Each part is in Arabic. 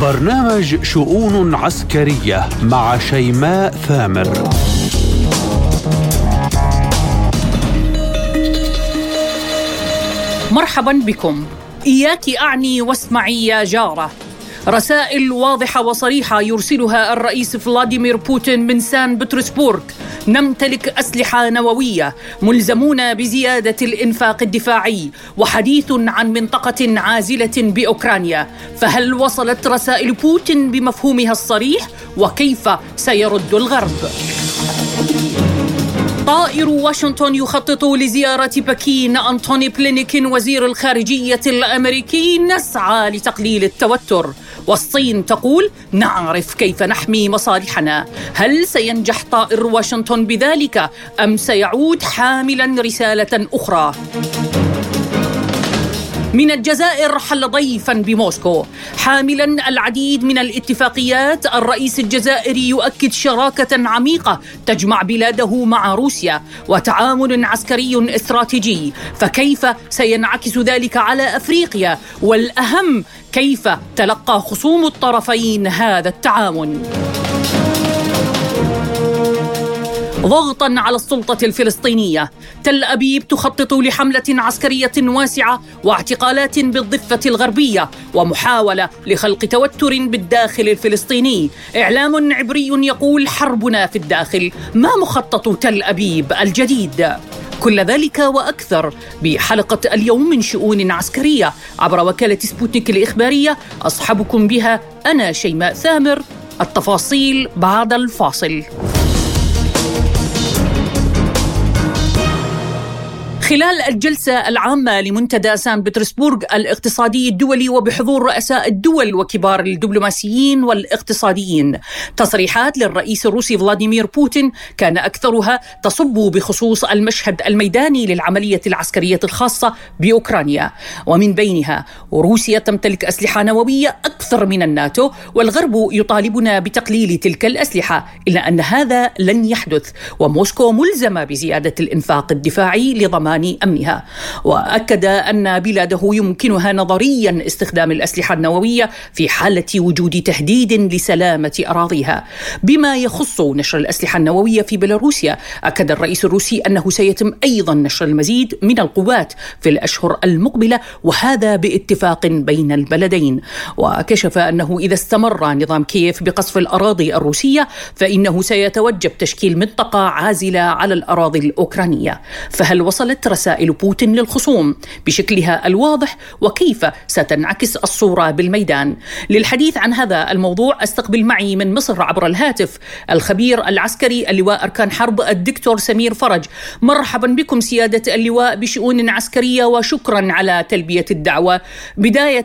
برنامج شؤون عسكرية مع شيماء ثامر. مرحبا بكم. إياك أعني واسمعي يا جارة. رسائل واضحة وصريحة يرسلها الرئيس فلاديمير بوتين من سان بطرسبورغ. نمتلك أسلحة نووية ملزمون بزيادة الإنفاق الدفاعي وحديث عن منطقة عازلة بأوكرانيا. فهل وصلت رسائل بوتين بمفهومها الصريح؟ وكيف سيرد الغرب؟ طائر واشنطن يخطط لزيارة بكين أنتوني بلينكين وزير الخارجية الأمريكي نسعى لتقليل التوتر. والصين تقول نعرف كيف نحمي مصالحنا هل سينجح طائر واشنطن بذلك أم سيعود حاملا رسالة أخرى؟ من الجزائر حل ضيفا بموسكو. حاملا العديد من الاتفاقيات الرئيس الجزائري يؤكد شراكة عميقة تجمع بلاده مع روسيا وتعاون عسكري استراتيجي. فكيف سينعكس ذلك على أفريقيا؟ والأهم كيف تلقى خصوم الطرفين هذا التعاون ضغطا على السلطة الفلسطينية. تل أبيب تخطط لحملة عسكرية واسعة واعتقالات بالضفة الغربية ومحاولة لخلق توتر بالداخل الفلسطيني. إعلام عبري يقول حربنا في الداخل ما مخطط تل أبيب الجديد. كل ذلك وأكثر بحلقة اليوم من شؤون عسكرية عبر وكالة سبوتنيك الإخبارية. أصحبكم بها أنا شيماء ثامر التفاصيل بعد الفاصل. خلال الجلسة العامة لمنتدى سان بطرسبورغ الاقتصادي الدولي وبحضور رؤساء الدول وكبار الدبلوماسيين والاقتصاديين تصريحات للرئيس الروسي فلاديمير بوتين كان أكثرها تصب بخصوص المشهد الميداني للعملية العسكرية الخاصة بأوكرانيا. ومن بينها روسيا تمتلك أسلحة نووية أكثر من الناتو والغرب يطالبنا بتقليل تلك الأسلحة إلا أن هذا لن يحدث. وموسكو ملزمة بزيادة الإنفاق الدفاعي لضمان ضمان أمنها. وأكد أن بلاده يمكنها نظريا استخدام الأسلحة النووية في حالة وجود تهديد لسلامة أراضيها. بما يخص نشر الأسلحة النووية في بيلاروسيا أكد الرئيس الروسي أنه سيتم أيضا نشر المزيد من القوات في الأشهر المقبلة وهذا باتفاق بين البلدين. وكشف أنه إذا استمر نظام كييف بقصف الأراضي الروسية فإنه سيتوجب تشكيل منطقة عازلة على الأراضي الأوكرانية. فهل وصلت رسائل بوتين للخصوم بشكلها الواضح وكيف ستنعكس الصورة بالميدان. للحديث عن هذا الموضوع استقبل معي من مصر عبر الهاتف الخبير العسكري اللواء أركان حرب الدكتور سمير فرج. مرحبا بكم سيادة اللواء بشؤون عسكرية وشكرا على تلبية الدعوة. بداية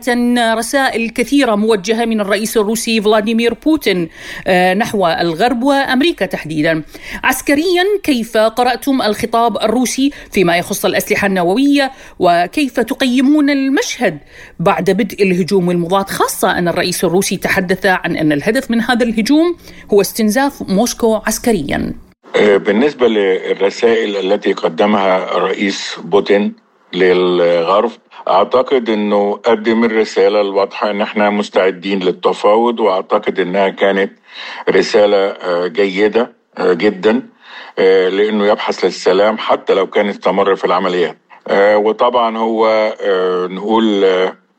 رسائل كثيرة موجهة من الرئيس الروسي فلاديمير بوتين آه، نحو الغرب وأمريكا تحديدا. عسكريا كيف قرأتم الخطاب الروسي فيما يخص الأسلحة النووية وكيف تقيمون المشهد بعد بدء الهجوم المضاد؟ خاصة أن الرئيس الروسي تحدث عن أن الهدف من هذا الهجوم هو استنزاف موسكو عسكريا. آه، بالنسبة للرسائل التي قدمها الرئيس بوتين للغرب أعتقد إنه قدم الرسالة الواضحة أن إحنا مستعدين للتفاوض وأعتقد إنها كانت رسالة آه، جيدة آه، جدا. آه، لأنه يبحث للسلام حتى لو كان استمر في العمليات. آه، وطبعا هو آه، نقول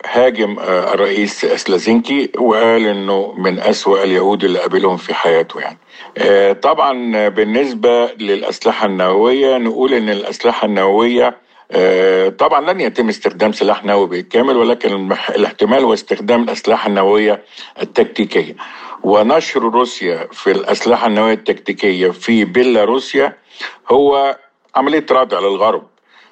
هاجم الرئيس سلازينكي وقال إنه من أسوأ اليهود اللي قابلهم في حياته يعني. طبعا بالنسبة للأسلحة النووية نقول إن الأسلحة النووية طبعا لن يتم استخدام سلاح نووي بالكامل ولكن الاحتمال هو استخدام الأسلحة النووية التكتيكية. ونشر روسيا في الأسلحة النووية التكتيكية في بيلاروسيا هو عملية ردع للغرب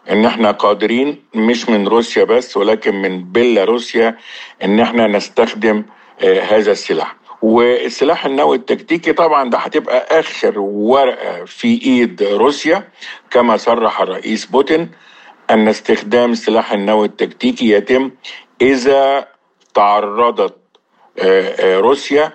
إن إحنا قادرين مش من روسيا بس ولكن من بيلاروسيا إن إحنا نستخدم آه هذا السلاح. والسلاح النووي التكتيكي طبعا ده هتبقى آخر ورقة في إيد روسيا كما صرح الرئيس بوتين أن استخدام السلاح النووي التكتيكي يتم إذا تعرضت آه آه روسيا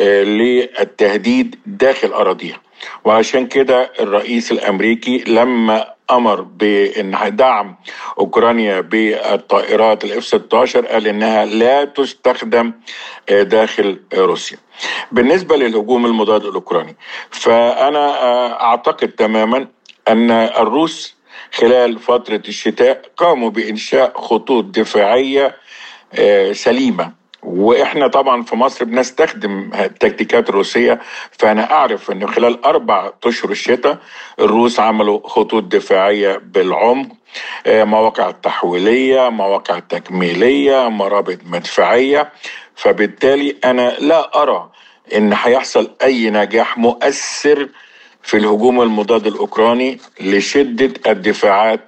للتهديد داخل أراضيها. وعشان كده الرئيس الأمريكي لما أمر بان دعم أوكرانيا بالطائرات الاف 16 قال إنها لا تستخدم داخل روسيا. بالنسبة للهجوم المضاد الأوكراني فأنا أعتقد تماما أن الروس خلال فترة الشتاء قاموا بإنشاء خطوط دفاعية سليمة وإحنا طبعا في مصر بنستخدم التكتيكات الروسيه فأنا أعرف ان خلال أربع أشهر الشتاء الروس عملوا خطوط دفاعية بالعمق مواقع التحويليه مواقع تكميلية مرابط مدفعية. فبالتالي أنا لا أرى إن هيحصل أي نجاح مؤثر في الهجوم المضاد الأوكراني لشدة الدفاعات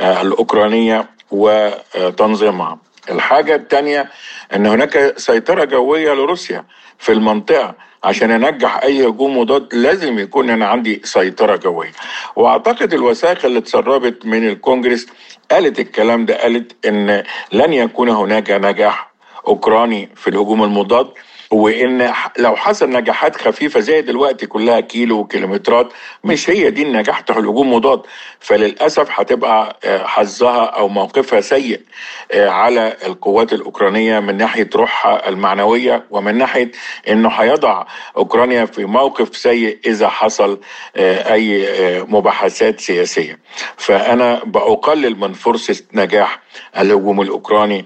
الأوكرانية وتنظيمها. الحاجة الثانية أن هناك سيطرة جوية لروسيا في المنطقة عشان انجح أي هجوم مضاد لازم يكون أنا عندي سيطرة جوية. وأعتقد الوثائق اللي اتسربت من الكونجرس قالت الكلام ده قالت إن لن يكون هناك نجاح أوكراني في الهجوم المضاد. وإن لو حصل نجاحات خفيفة زي دلوقتي كلها كيلو وكيلومترات مش هي دي النجاح بتاع الهجوم مضاد. فللأسف هتبقى حظها أو موقفها سيء على القوات الأوكرانية من ناحية روحها المعنوية ومن ناحية إنه هيضع أوكرانيا في موقف سيء إذا حصل أي مباحثات سياسية. فأنا بقلل من فرصة نجاح الهجوم الأوكراني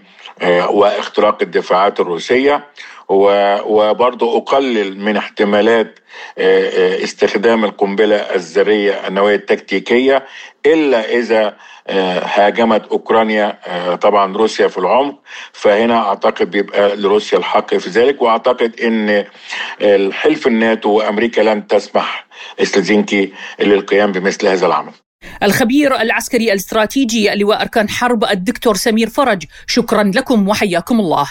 واختراق الدفاعات الروسية. وبرضه أقلل من احتمالات استخدام القنبلة الذرية النووية التكتيكية إلا إذا هاجمت أوكرانيا طبعا روسيا في العمق. فهنا أعتقد بيبقى لروسيا الحق في ذلك. وأعتقد أن الحلف الناتو وأمريكا لن تسمح سلزينكي للقيام بمثل هذا العمل. الخبير العسكري الاستراتيجي اللواء أركان حرب الدكتور سمير فرج شكرا لكم وحياكم الله.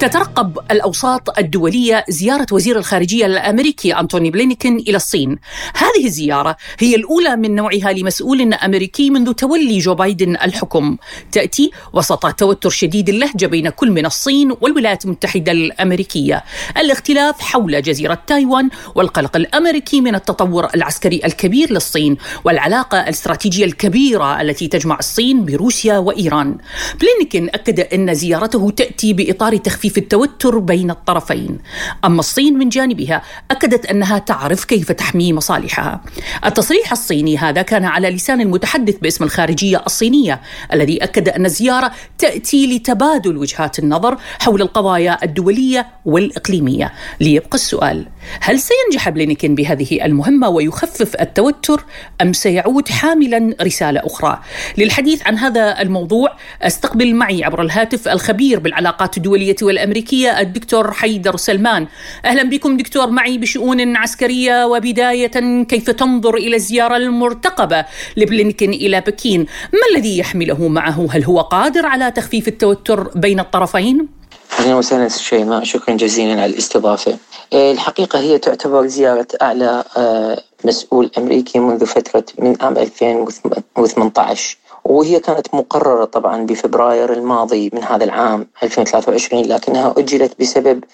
تترقب الأوساط الدولية زيارة وزير الخارجية الأمريكي أنتوني بلينكن إلى الصين. هذه الزيارة هي الأولى من نوعها لمسؤول أمريكي منذ تولي جو بايدن الحكم. تأتي وسط توتر شديد اللهجة بين كل من الصين والولايات المتحدة الأمريكية. الاختلاف حول جزيرة تايوان والقلق الأمريكي من التطور العسكري الكبير للصين والعلاقة الاستراتيجية الكبيرة التي تجمع الصين بروسيا وإيران. بلينكن أكد إن زيارته تأتي بإطار تخفيف في التوتر بين الطرفين. أما الصين من جانبها أكدت أنها تعرف كيف تحمي مصالحها. التصريح الصيني هذا كان على لسان المتحدث باسم الخارجية الصينية الذي أكد أن الزيارة تأتي لتبادل وجهات النظر حول القضايا الدولية والإقليمية. ليبقى السؤال. هل سينجح بلينكين بهذه المهمة ويخفف التوتر أم سيعود حاملا رسالة أخرى؟ للحديث عن هذا الموضوع أستقبل معي عبر الهاتف الخبير بالعلاقات الدولية والأمريكية الدكتور حيدر سلمان. أهلا بكم دكتور معي بشؤون عسكرية وبداية كيف تنظر إلى الزيارة المرتقبة لبلينكين إلى بكين؟ ما الذي يحمله معه؟ هل هو قادر على تخفيف التوتر بين الطرفين؟ أهلا وسهلا شيماء شكرا جزيلا على الاستضافة. الحقيقة هي تعتبر زيارة أعلى مسؤول أمريكي منذ فترة من عام 2018 وهي كانت مقررة طبعا بفبراير الماضي من هذا العام 2023 لكنها أجلت بسبب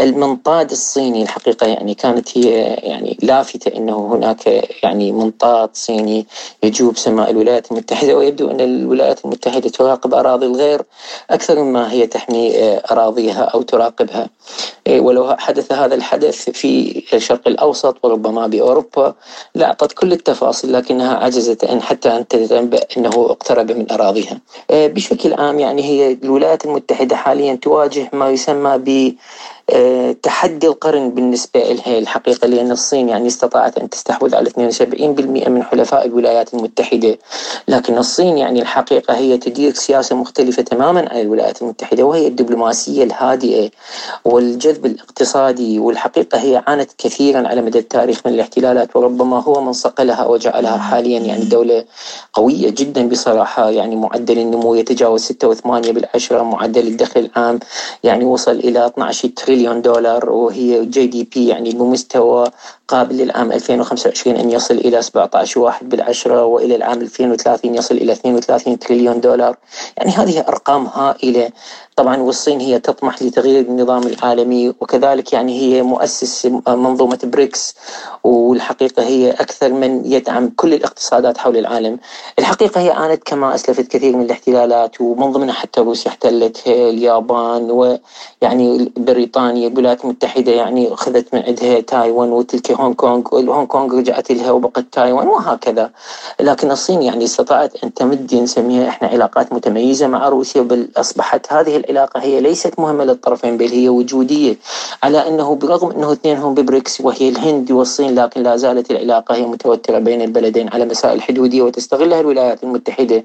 المنطاد الصيني. الحقيقة يعني كانت هي يعني لافتة أنه هناك يعني منطاد صيني يجوب سماء الولايات المتحدة ويبدو أن الولايات المتحدة تراقب أراضي الغير أكثر مما هي تحمي أراضيها أو تراقبها. ولو حدث هذا الحدث في الشرق الأوسط وربما بأوروبا لأعطت كل التفاصيل لكنها عجزت أن حتى أن تتنبأ أنه اقترب من أراضيها. بشكل عام يعني هي الولايات المتحدة حاليا تواجه ما يسمى ب تحدي القرن بالنسبة لها الحقيقة لأن الصين يعني استطاعت أن تستحوذ على 72% من حلفاء الولايات المتحدة. لكن الصين يعني الحقيقة هي تدير سياسة مختلفة تماما عن الولايات المتحدة وهي الدبلوماسية الهادئة والجذب الاقتصادي. والحقيقة هي عانت كثيرا على مدى التاريخ من الاحتلالات وربما هو من صقلها وجعلها حاليا يعني دولة قوية جدا بصراحة. يعني معدل النمو يتجاوز 6.8 بالعشرة معدل الدخل العام يعني وصل إلى 12 تريليون تريليون دولار وهي GDP يعني بمستوى قابل للعام 2025 أن يصل إلى 17 واحد بالعشرة وإلى العام 2030 يصل إلى 32 تريليون دولار. يعني هذه أرقام هائلة. طبعا والصين هي تطمح لتغيير النظام العالمي وكذلك يعني هي مؤسس منظومة بريكس والحقيقة هي أكثر من يدعم كل الاقتصادات حول العالم. الحقيقة هي عانت كما أسلفت كثير من الاحتلالات ومن ضمنها حتى روسيا احتلت اليابان ويعني بريطانيا الولايات المتحدة يعني أخذت من عندها تايوان وتلك هونغ كونغ هونغ كونغ رجعت لها وبقت تايوان وهكذا. لكن الصين يعني استطاعت أن تمد نسميها إحنا علاقات متميزة مع روسيا بل أصبحت هذه العلاقة هي ليست مهمة للطرفين بل هي وجودية. على أنه برغم أنه اثنينهم ببريكس وهي الهند والصين لكن لا زالت العلاقة هي متوترة بين البلدين على مسائل حدودية وتستغلها الولايات المتحدة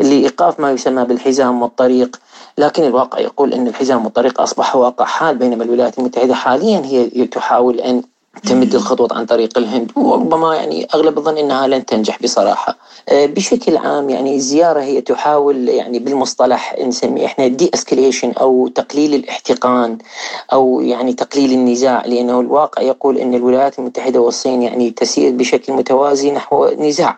لإيقاف ما يسمى بالحزام والطريق. لكن الواقع يقول أن الحزام والطريق أصبح واقع حال بينما الولايات المتحدة. حاليا هي تحاول أن تمد الخطوط عن طريق الهند وربما يعني أغلب الظن إنها لن تنجح بصراحة. آه، بشكل عام يعني الزيارة هي تحاول يعني بالمصطلح نسميه إحنا دي اسكليشن أو تقليل الاحتقان أو يعني تقليل النزاع لأنه الواقع يقول إن الولايات المتحدة والصين يعني تسير بشكل متوازي نحو نزاع.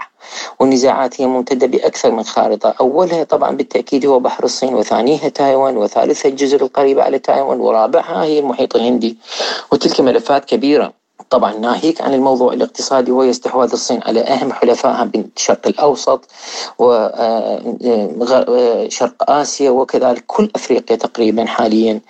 والنزاعات هي ممتدة بأكثر من خارطة أولها طبعا بالتأكيد هو بحر الصين وثانيها تايوان وثالثها الجزر القريبة على تايوان ورابعها هي المحيط الهندي وتلك ملفات كبيرة طبعا ناهيك عن الموضوع الاقتصادي وهي استحواذ الصين على أهم حلفائها بالشرق الأوسط وشرق آسيا وكذلك كل أفريقيا تقريبا حاليا.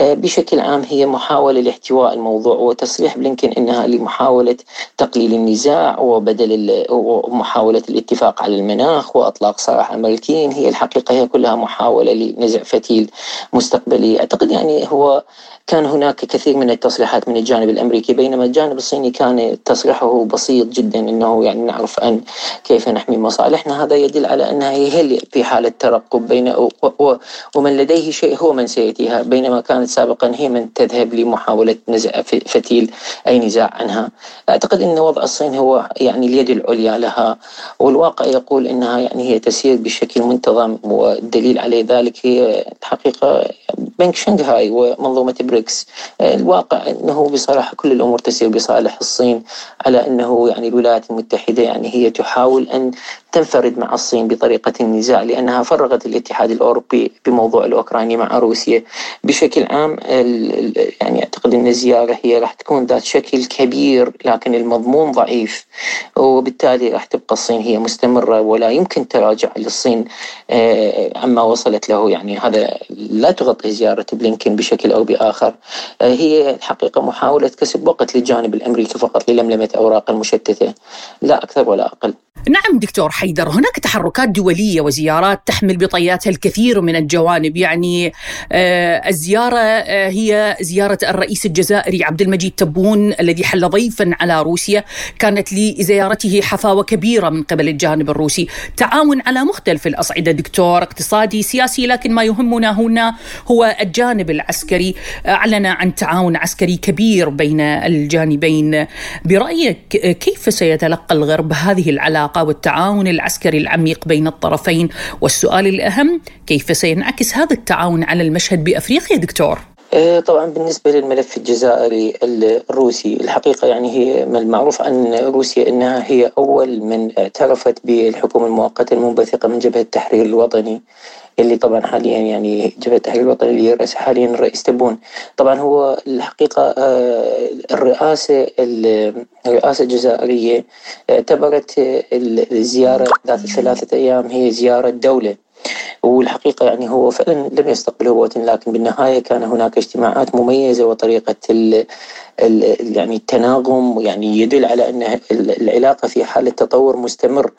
بشكل عام هي محاولة لاحتواء الموضوع وتصريح بلينكن أنها لمحاولة تقليل النزاع وبدل ومحاولة الاتفاق على المناخ وأطلاق سراح الأمريكيين هي الحقيقة هي كلها محاولة لنزع فتيل مستقبلي أعتقد يعني هو كان هناك كثير من التصريحات من الجانب الأمريكي بينما الجانب الصيني كان تصريحه بسيط جدا إنه يعني نعرف أن كيف نحمي مصالحنا. هذا يدل على انها هي في حالة ترقب بين ومن لديه شيء هو من سيأتيها. بينما كانت سابقا هي من تذهب لمحاولة نزع فتيل أي نزاع عنها. أعتقد إن وضع الصين هو يعني اليد العليا لها. والواقع يقول إنها يعني هي تسير بشكل منتظم والدليل عليه ذلك هي الحقيقة بنك شنغهاي ومنظومة بريكس. الواقع أنه بصراحة كل الأمور تسير بصالح الصين على أنه يعني الولايات المتحدة يعني هي تحاول أن تنفرد مع الصين بطريقة النزاع لأنها فرغت الاتحاد الأوروبي بموضوع الأوكراني مع روسيا. بشكل عام يعني أعتقد أن الزيارة هي راح تكون ذات شكل كبير لكن المضمون ضعيف وبالتالي راح تبقى الصين هي مستمرة ولا يمكن تراجع للصين آه، عما وصلت له. يعني هذا لا تغطي زيارة بلينكن بشكل أو بآخر. آه، هي الحقيقة محاولة كسب وقت للجانب الأمريكي فقط للملمة أوراق المشتتة. لا أكثر ولا أقل. نعم دكتور حيدر هناك تحركات دولية وزيارات تحمل بطياتها الكثير من الجوانب. يعني آه الزيارة آه هي زيارة الرئيس الجزائري عبد المجيد تبون الذي حل ضيفا على روسيا كانت لزيارته حفاوة كبيرة من قبل الجانب الروسي. تعاون على مختلف الأصعدة دكتور اقتصادي سياسي لكن ما يهمنا هنا هو الجانب العسكري. أعلن عن تعاون عسكري كبير بين الجانبين. برأيك كيف سيتلقى الغرب هذه العلاقة؟ العلاقة والتعاون العسكري العميق بين الطرفين. والسؤال الأهم كيف سينعكس هذا التعاون على المشهد بأفريقيا دكتور؟ طبعا بالنسبة للملف الجزائري الروسي الحقيقة يعني هي المعروف عن روسيا أنها هي أول من اعترفت بالحكومة المؤقتة المنبثقة من جبهة التحرير الوطني اللي طبعا حاليا يعني جبهة التحرير الوطني اللي يرأس حاليا الرئيس تبون. طبعا هو الحقيقة آه، الرئاسة الرئاسة الجزائرية اعتبرت الزيارة ذات الثلاثة أيام هي زيارة دولة. والحقيقة يعني هو فعلا لم يستقبله بوتين لكن بالنهاية كان هناك اجتماعات مميزة وطريقة يعني التناغم يعني يدل على أن العلاقة في حالة تطور مستمر.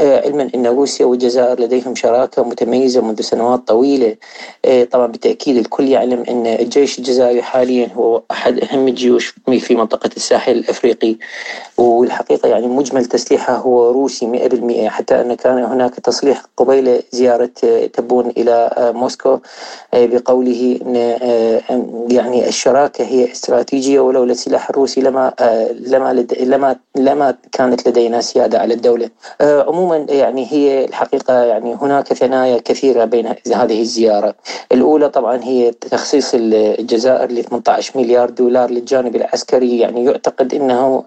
آه، علما أن روسيا والجزائر لديهم شراكة متميزة منذ سنوات طويلة. آه، طبعا بالتأكيد الكل يعلم أن الجيش الجزائري حاليا هو أحد أهم الجيوش في منطقة الساحل الأفريقي. والحقيقة يعني مجمل تسليحه هو روسي 100% حتى أن كان هناك تصريح قبيل زيارة تبون إلى آه، موسكو بقوله أن يعني الشراكة هي استراتيجية ولو لولا السلاح الروسي لما لما لما لما كانت لدينا سيادة على الدولة. عموما يعني هي الحقيقة يعني هناك ثنايا كثيرة بين هذه الزيارة. الأولى طبعا هي تخصيص الجزائر ل 18 مليار دولار للجانب العسكري يعني يعتقد إنه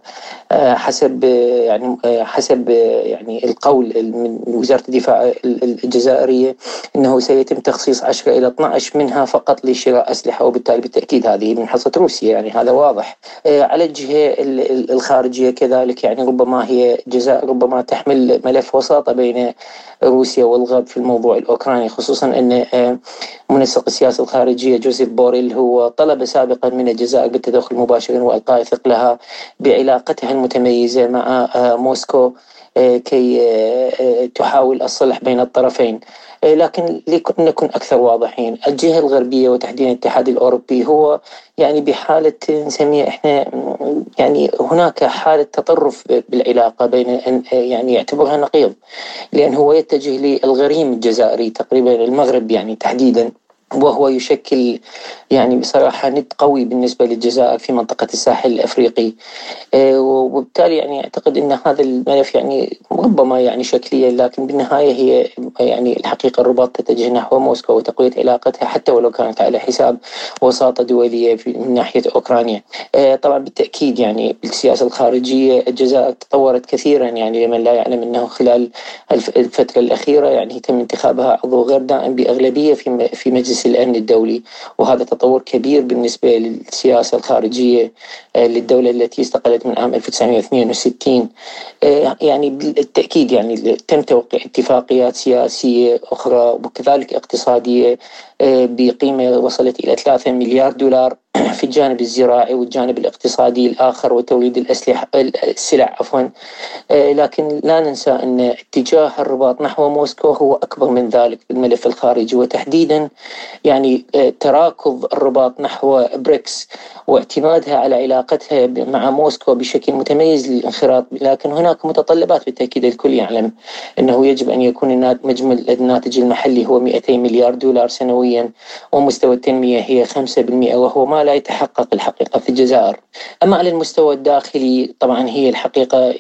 حسب يعني حسب يعني القول من وزارة الدفاع الجزائرية إنه سيتم تخصيص 10 إلى 12 منها فقط لشراء أسلحة وبالتالي بالتأكيد هذه من حصه روسيا يعني هذا واضح. على الجهة الخارجية كذلك يعني ربما هي الجزائر ربما تحمل ملف وساطة بين روسيا والغرب في الموضوع الأوكراني خصوصا أن منسق السياسة الخارجية جوزيف بوريل هو طلب سابقا من الجزائر بالتدخل مباشرا وإلقاء ثقلها بعلاقتها المتميزة مع موسكو كي تحاول الصلح بين الطرفين. لكن لنكن أكثر واضحين. الجهة الغربية وتحديدا الاتحاد الأوروبي هو يعني بحالة نسميها إحنا يعني هناك حالة تطرف بالعلاقة بين يعني يعتبرها نقيض لأن هو يتجه للغريم الجزائري تقريبا المغرب يعني تحديدا. وهو يشكل يعني بصراحة ند قوي بالنسبة للجزائر في منطقة الساحل الأفريقي. وبالتالي يعني أعتقد أن هذا الملف يعني ربما يعني شكليا لكن بالنهاية هي يعني الحقيقة الرباط تتجه نحو موسكو وتقوية علاقتها حتى ولو كانت على حساب وساطة دولية في من ناحية أوكرانيا. طبعا بالتأكيد يعني بالسياسة الخارجية الجزائر تطورت كثيرا. يعني لمن لا يعلم أنه خلال الفترة الأخيرة يعني تم انتخابها عضو غير دائم بأغلبية في في مجلس الأمن الدولي وهذا تطور كبير بالنسبة للسياسة الخارجية للدولة التي استقلت من عام 1962 يعني بالتأكيد يعني تم توقيع اتفاقيات سياسية أخرى وكذلك اقتصادية بقيمة وصلت إلى 3 مليار دولار. في الجانب الزراعي والجانب الاقتصادي الآخر وتوليد الأسلحة السلع عفوا. لكن لا ننسى أن اتجاه الرباط نحو موسكو هو أكبر من ذلك بالملف الخارجي. وتحديدا يعني تراكض الرباط نحو بريكس واعتمادها على علاقتها مع موسكو بشكل متميز للانخراط. لكن هناك متطلبات بالتأكيد الكل يعلم أنه يجب أن يكون مجمل الناتج المحلي هو 200 مليار دولار سنويا ومستوى التنمية هي 5% وهو ما لا يتحقق الحقيقة في الجزائر. أما على المستوى الداخلي طبعا هي الحقيقة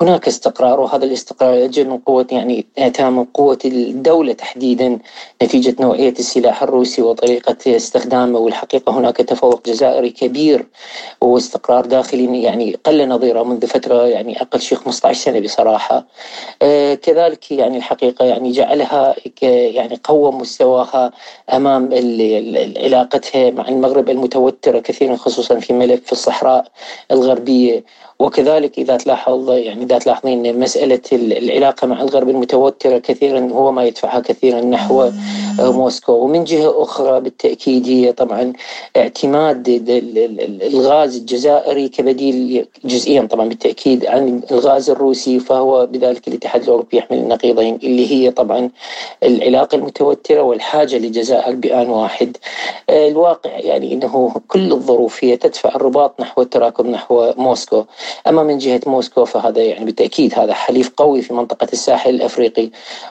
هناك استقرار وهذا الاستقرار يجي من قوة يعني أتى من قوة الدولة تحديدا نتيجة نوعية السلاح الروسي وطريقة استخدامه. والحقيقة هناك تفوق جزائري كبير واستقرار داخلي يعني قل نظيره منذ فترة يعني أقل شيء 15 سنة بصراحة. آه كذلك يعني الحقيقة يعني جعلها يعني قوى مستواها أمام علاقتها مع المغرب المتوترة كثيرا خصوصا في ملف الصحراء الغربية. وكذلك إذا تلاحظ يعني إذا تلاحظين مسألة العلاقة مع الغرب المتوتره كثيرا هو ما يدفعها كثيرا نحو موسكو. ومن جهة أخرى بالتأكيد هي طبعا اعتماد الغاز الجزائري كبديل جزئيا طبعا بالتأكيد عن الغاز الروسي فهو بذلك الاتحاد الأوروبي يحمل النقيضين اللي هي طبعا العلاقة المتوترة والحاجة للجزائر بأن واحد. الواقع يعني إنه كل الظروف هي تدفع الرباط نحو التراكم نحو موسكو. أما من جهة موسكو فهذا يعني بالتأكيد هذا حليف قوي في منطقة الساحل الأفريقي.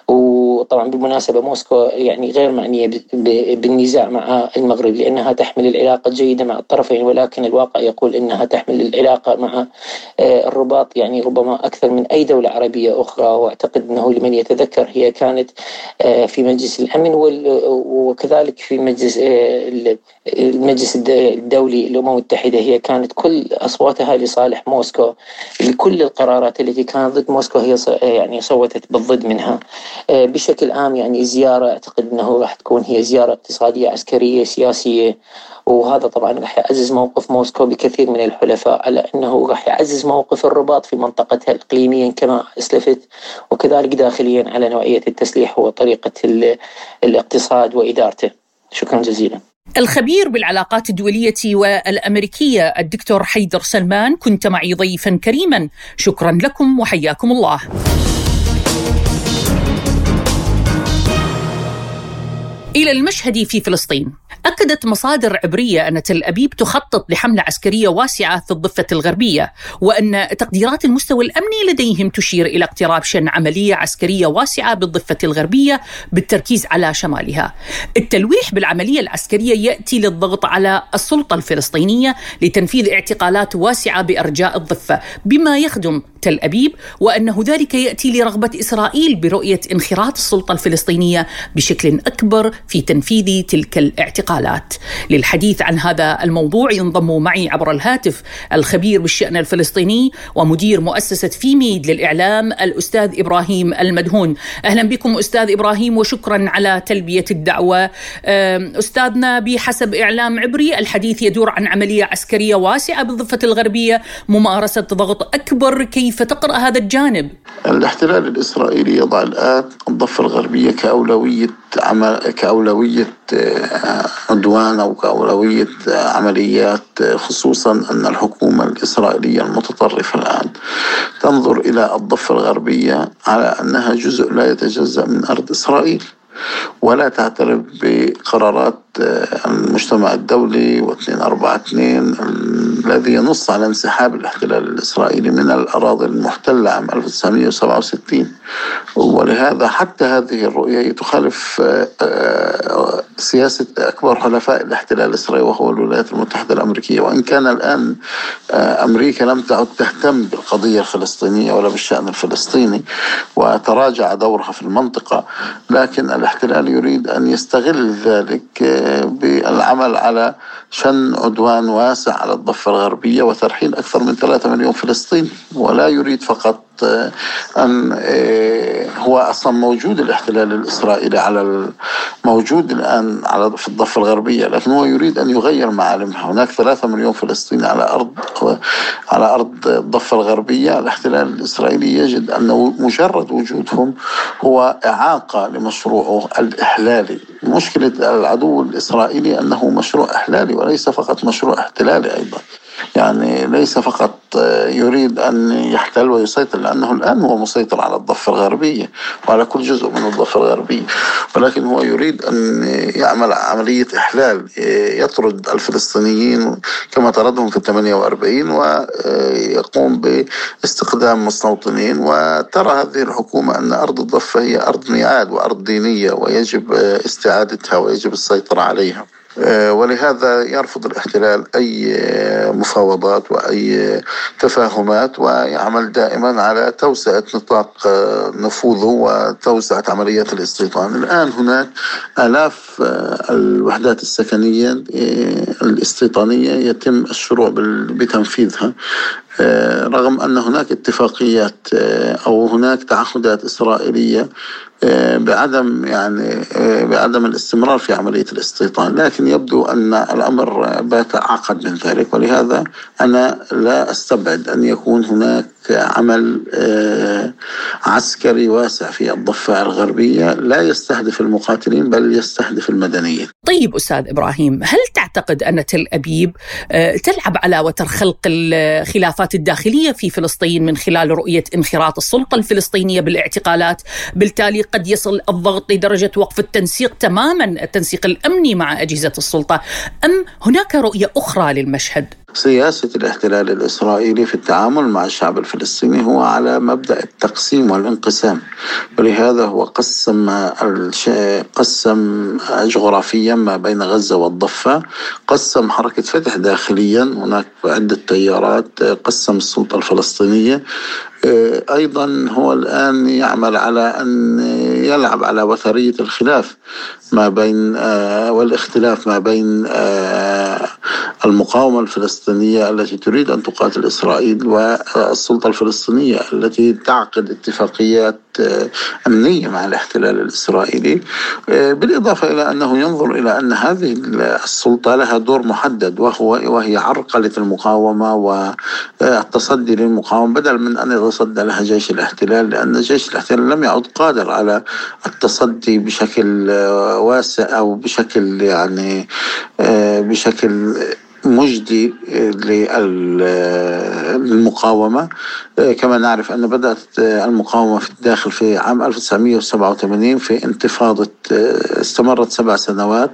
وطبعا بالمناسبة موسكو يعني غير معنية بالنزاع مع المغرب لأنها تحمل العلاقة الجيدة مع الطرفين ولكن الواقع يقول إنها تحمل العلاقة مع الرباط يعني ربما أكثر من أي دولة عربية أخرى. وأعتقد أنه لمن يتذكر هي كانت في مجلس الأمن وكذلك في مجلس المجلس الدولي للأمم المتحدة. هي كانت كل أصواتها لصالح موسكو. لكل القرارات التي كانت ضد موسكو هي يعني صوتت بالضد منها. بشكل عام يعني زيارة أعتقد إنه راح تكون هي زيارة اقتصادية عسكرية سياسية. وهذا طبعا راح يعزز موقف موسكو بكثير من الحلفاء على إنه راح يعزز موقف الرباط في منطقتها اقليميا كما أسلفت. وكذلك داخليا على نوعية التسليح وطريقة الاقتصاد وإدارته. شكرا جزيلا. الخبير بالعلاقات الدولية والأمريكية الدكتور حيدر سلمان كنت معي ضيفا كريما. شكرا لكم وحياكم الله. إلى المشهد في فلسطين. أكدت مصادر عبرية أن تل أبيب تخطط لحملة عسكرية واسعة في الضفة الغربية وأن تقديرات المستوى الأمني لديهم تشير إلى اقتراب شن عملية عسكرية واسعة بالضفة الغربية بالتركيز على شمالها. التلويح بالعملية العسكرية يأتي للضغط على السلطة الفلسطينية لتنفيذ اعتقالات واسعة بأرجاء الضفة بما يخدم تل أبيب وأنه ذلك يأتي لرغبة إسرائيل برؤية انخراط السلطة الفلسطينية بشكل أكبر في تنفيذ تلك الاعتقالات. للحديث عن هذا الموضوع ينضم معي عبر الهاتف الخبير بالشأن الفلسطيني ومدير مؤسسة فيميد للإعلام الأستاذ إبراهيم المدهون. أهلا بكم أستاذ إبراهيم وشكرا على تلبية الدعوة. أستاذنا بحسب إعلام عبري الحديث يدور عن عملية عسكرية واسعة بالضفة الغربية ممارسة ضغط أكبر. كيف تقرأ هذا الجانب؟ الاحتلال الإسرائيلي يضع الآن الضفة الغربية كأولوية عمل كأولوية آه، عدوان أو كأولوية آه، عمليات خصوصا أن الحكومة الإسرائيلية المتطرفة الآن تنظر إلى الضفة الغربية على أنها جزء لا يتجزأ من أرض إسرائيل. ولا تعترف بقرارات المجتمع الدولي و242 الذي ينص على انسحاب الاحتلال الإسرائيلي من الأراضي المحتلة عام 1967 ولهذا حتى هذه الرؤية تخالف آه، آه، سياسة أكبر حلفاء الاحتلال الإسرائيلي وهو الولايات المتحدة الأمريكية. وإن كان الآن آه، أمريكا لم تعد تهتم بالقضية الفلسطينية ولا بالشأن الفلسطيني وتراجع دورها في المنطقة لكن الاحتلال يريد أن يستغل ذلك بالعمل على شن عدوان واسع على الضفة الغربية وترحيل أكثر من ثلاثة مليون فلسطيني ولا يريد فقط أن آه، هو أصلا موجود الاحتلال الإسرائيلي على موجود الآن على في الضفة الغربية لكن هو يريد أن يغير معالمها. هناك ثلاثة مليون فلسطيني على أرض على أرض الضفة الغربية. الاحتلال الإسرائيلي يجد أن مجرد وجودهم هو إعاقة لمشروعه الإحلالي. مشكلة العدو الإسرائيلي أنه مشروع إحلالي وليس فقط مشروع إحتلالي أيضا. يعني ليس فقط يريد أن يحتل ويسيطر لأنه الآن هو مسيطر على الضفة الغربية وعلى كل جزء من الضفة الغربية. ولكن هو يريد أن يعمل عملية إحلال يطرد الفلسطينيين كما طردهم في 48 ويقوم باستخدام مستوطنين. وترى هذه الحكومة أن أرض الضفة هي أرض ميعاد وأرض دينية ويجب استعادتها ويجب السيطرة عليها. آه، ولهذا يرفض الاحتلال أي مفاوضات وأي تفاهمات ويعمل دائما على توسعة نطاق آه، نفوذه وتوسعة عمليات الاستيطان. الآن هناك آلاف آه، الوحدات السكنية الاستيطانية يتم الشروع بتنفيذها. رغم أن هناك اتفاقيات أو هناك تعهدات إسرائيلية آه، بعدم يعني آه، بعدم الاستمرار في عملية الاستيطان لكن يبدو أن الأمر بات أعقد من ذلك ولهذا أنا لا أستبعد أن يكون هناك عمل آه، عسكري واسع في الضفة الغربية لا يستهدف المقاتلين بل يستهدف المدنيين. طيب أستاذ إبراهيم هل تعتقد أن تل أبيب تلعب على وتر خلق الخلافات الداخلية في فلسطين من خلال رؤية انخراط السلطة الفلسطينية بالاعتقالات؟ بالتالي قد يصل الضغط لدرجة وقف التنسيق تماما التنسيق الأمني مع أجهزة السلطة. أم هناك رؤية أخرى للمشهد؟ سياسة الاحتلال الإسرائيلي في التعامل مع الشعب الفلسطيني هو على مبدأ التقسيم والانقسام ولهذا هو قسم قسم جغرافيا ما بين غزة والضفة قسم حركة فتح داخليا هناك عدة تيارات قسم السلطة الفلسطينية أيضا هو الآن يعمل على أن يلعب على وترية الخلاف ما بين آه، والاختلاف ما بين آه، المقاومة الفلسطينية التي تريد أن تقاتل إسرائيل والسلطة الفلسطينية التي تعقد اتفاقيات آه، أمنية مع الاحتلال الإسرائيلي. بالإضافة إلى أنه ينظر إلى أن هذه السلطة لها دور محدد وهو وهي عرقلة المقاومة والتصدي للمقاومة بدل من أن يتصدى لها جيش الاحتلال لأن جيش الاحتلال لم يعد قادر على التصدي بشكل واسع أو بشكل يعني آه، بشكل مجدي للمقاومة. كما نعرف أن بدأت المقاومة في الداخل في عام 1987 في انتفاضة استمرت سبع سنوات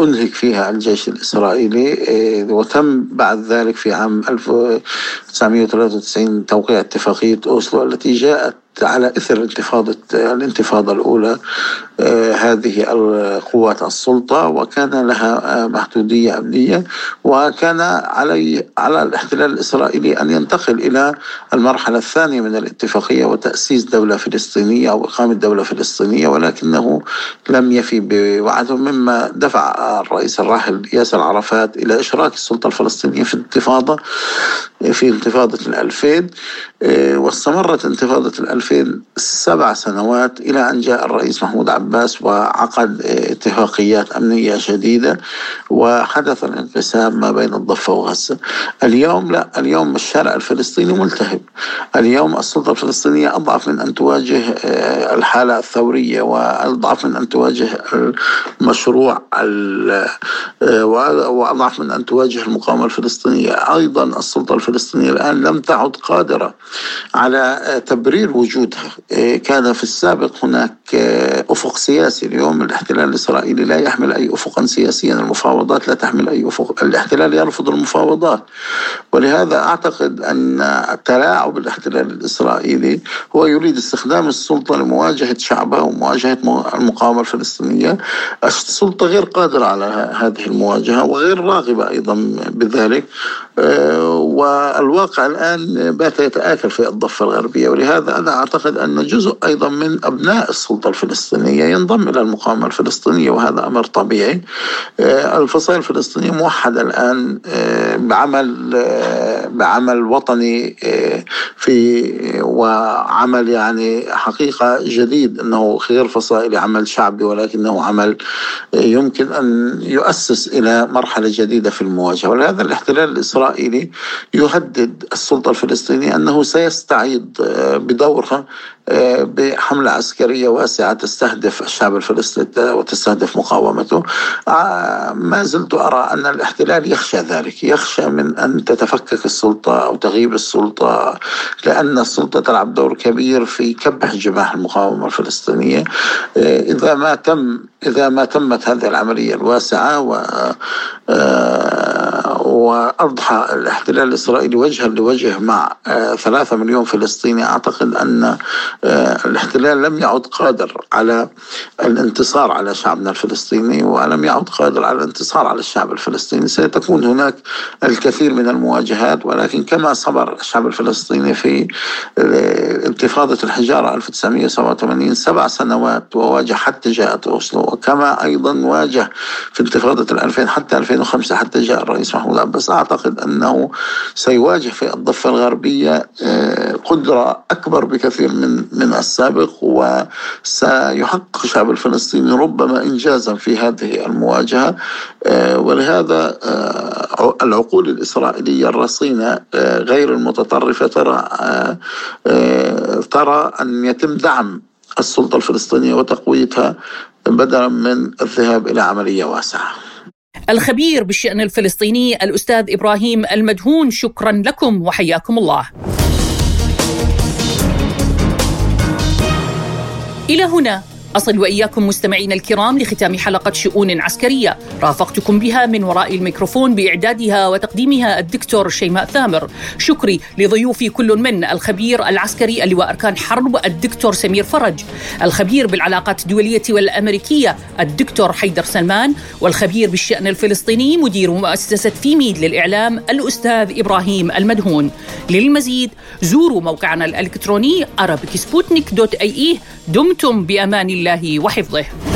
أنهك فيها الجيش الإسرائيلي وتم بعد ذلك في عام 1993 توقيع اتفاقية أوسلو التي جاءت على إثر انتفاضه الانتفاضة الأولى آه، هذه القوات السلطة وكان لها محدودية أمنية وكان علي على الاحتلال الإسرائيلي أن ينتقل إلى المرحلة الثانية من الاتفاقية وتأسيس دولة فلسطينية أو إقامة دولة فلسطينية ولكنه لم يفي بوعده مما دفع الرئيس الراحل ياسر عرفات إلى إشراك السلطة الفلسطينية في الانتفاضه في انتفاضة الألفين. آه، واستمرت انتفاضة الألفين 2000 سبع سنوات إلى أن جاء الرئيس محمود عباس وعقد اتفاقيات أمنية شديدة وحدث الانقسام ما بين الضفة وغزة. اليوم لا اليوم الشارع الفلسطيني ملتهب. اليوم السلطة الفلسطينية أضعف من أن تواجه آه، الحالة الثورية وأضعف من أن تواجه المشروع وأضعف من أن تواجه المقاومة الفلسطينية. أيضا السلطة الفلسطينية الآن لم تعد قادرة على تبرير وجود وجودها. إيه، كان في السابق هناك آه، أفق سياسي اليوم. الاحتلال الإسرائيلي لا يحمل أي أفقا سياسيا. المفاوضات لا تحمل أي أفق الاحتلال يرفض المفاوضات. ولهذا أعتقد أن تلاعب الاحتلال الإسرائيلي هو يريد استخدام السلطة لمواجهة شعبها ومواجهة المقاومة الفلسطينية. السلطة غير قادرة على هذه المواجهة وغير راغبة أيضا بذلك. آه، والواقع الآن بات يتآكل في الضفة الغربية ولهذا أنا أعتقد أن جزء أيضا من أبناء السلطة الفلسطينية ينضم إلى المقاومة الفلسطينية وهذا أمر طبيعي. آه، الفصائل الفلسطينية موحدة الآن آه، بعمل بعمل وطني في وعمل يعني حقيقة جديد أنه غير فصائلي عمل شعبي ولكنه عمل يمكن أن يؤسس إلى مرحلة جديدة في المواجهة. ولهذا الاحتلال الإسرائيلي يهدد السلطة الفلسطينية أنه سيستعيد آه، بدورها آه، بحملة عسكرية واسعة تستهدف الشعب الفلسطيني وتستهدف مقاومته. آه، ما زلت أرى أن الاحتلال يخشى ذلك يخشى من أن تتفكك السلطة أو تغيب السلطة لأن السلطة تلعب دور كبير في كبح جماح المقاومة الفلسطينية. إذا ما تم إذا ما تمت هذه العملية الواسعة و وأضحى الاحتلال الإسرائيلي وجها لوجه مع آه، ثلاثة مليون فلسطيني أعتقد أن آه، الاحتلال لم يعد قادر على الانتصار على شعبنا الفلسطيني ولم يعد قادر على الانتصار على الشعب الفلسطيني. سيتكون هناك الكثير من المواجهات ولكن كما صبر الشعب الفلسطيني في آه، انتفاضة الحجارة 1987 سبع سنوات وواجه حتى جاءت أوسلو وكما أيضا واجه في انتفاضة 2000 حتى 2005 حتى جاء الرئيس محمود عباس أعتقد أنه سيواجه في الضفة الغربية آه، قدرة أكبر بكثير من من السابق وسيحقق الشعب الفلسطيني ربما إنجازا في هذه المواجهة. آه، ولهذا آه، العقول الإسرائيلية الرصينة غير المتطرفة ترى ترى أن يتم دعم السلطة الفلسطينية وتقويتها بدلا من الذهاب إلى عملية واسعة. الخبير بالشأن الفلسطيني الأستاذ إبراهيم المدهون شكرا لكم وحياكم الله. إلى هنا. أصل وإياكم مستمعينا الكرام لختام حلقة شؤون عسكرية. رافقتكم بها من وراء الميكروفون بإعدادها وتقديمها الدكتور شيماء ثامر. شكري لضيوفي كل من الخبير العسكري اللواء أركان حرب الدكتور سمير فرج الخبير بالعلاقات الدولية والأمريكية الدكتور حيدر سلمان والخبير بالشأن الفلسطيني مدير مؤسسة فيميد للإعلام الأستاذ إبراهيم المدهون. للمزيد زوروا موقعنا الإلكتروني arabicsputnik.ae دمتم بأمان الله. الله وحفظه.